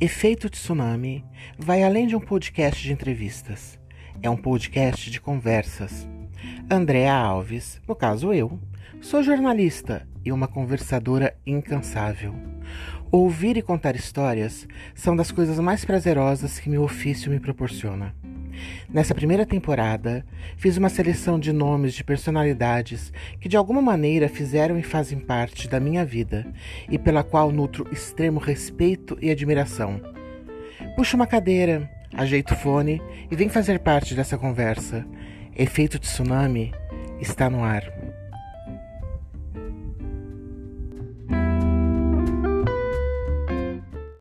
Efeito Tsunami vai além de um podcast de entrevistas. É um podcast de conversas. Andréa Alves, no caso eu, sou jornalista e uma conversadora incansável. Ouvir e contar histórias são das coisas mais prazerosas que meu ofício me proporciona. Nessa primeira temporada, fiz uma seleção de nomes de personalidades que de alguma maneira fizeram e fazem parte da minha vida e pela qual nutro extremo respeito e admiração. Puxa uma cadeira, ajeita o fone e vem fazer parte dessa conversa. Efeito tsunami está no ar.